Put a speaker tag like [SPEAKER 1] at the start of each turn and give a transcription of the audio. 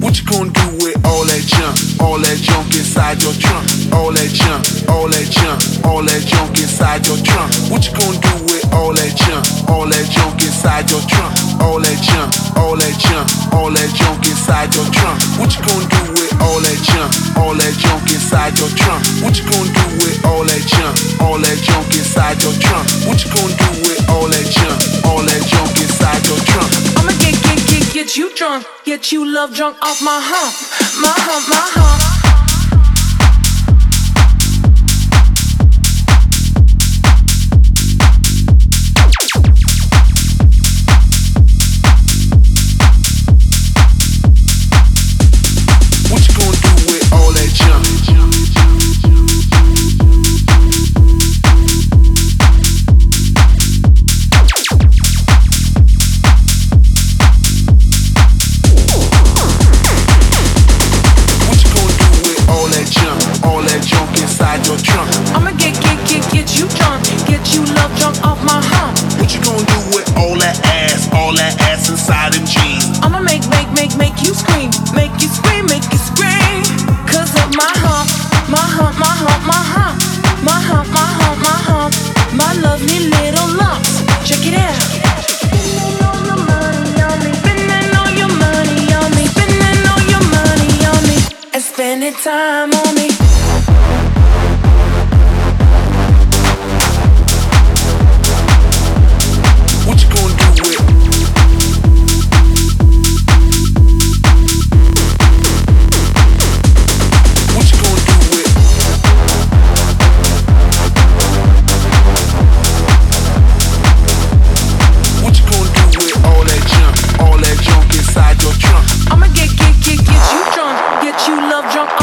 [SPEAKER 1] gonna do with all that junk? All that junk inside your trunk. All that junk, all that junk, all that junk inside your trunk. What you gonna do with all that junk? All that junk inside your trunk. All that junk, all that junk, all that junk inside your trunk. What you gonna do with all that junk? All that junk inside your trunk. What you gonna drunk, get you love drunk off my hump, my hump, my hump. Time on me. What you gonna do with? What
[SPEAKER 2] you gonna do with? What you gonna do with all that junk? All that junk inside your trunk. I drive these brothers crazy. I do it on the daily. They treat me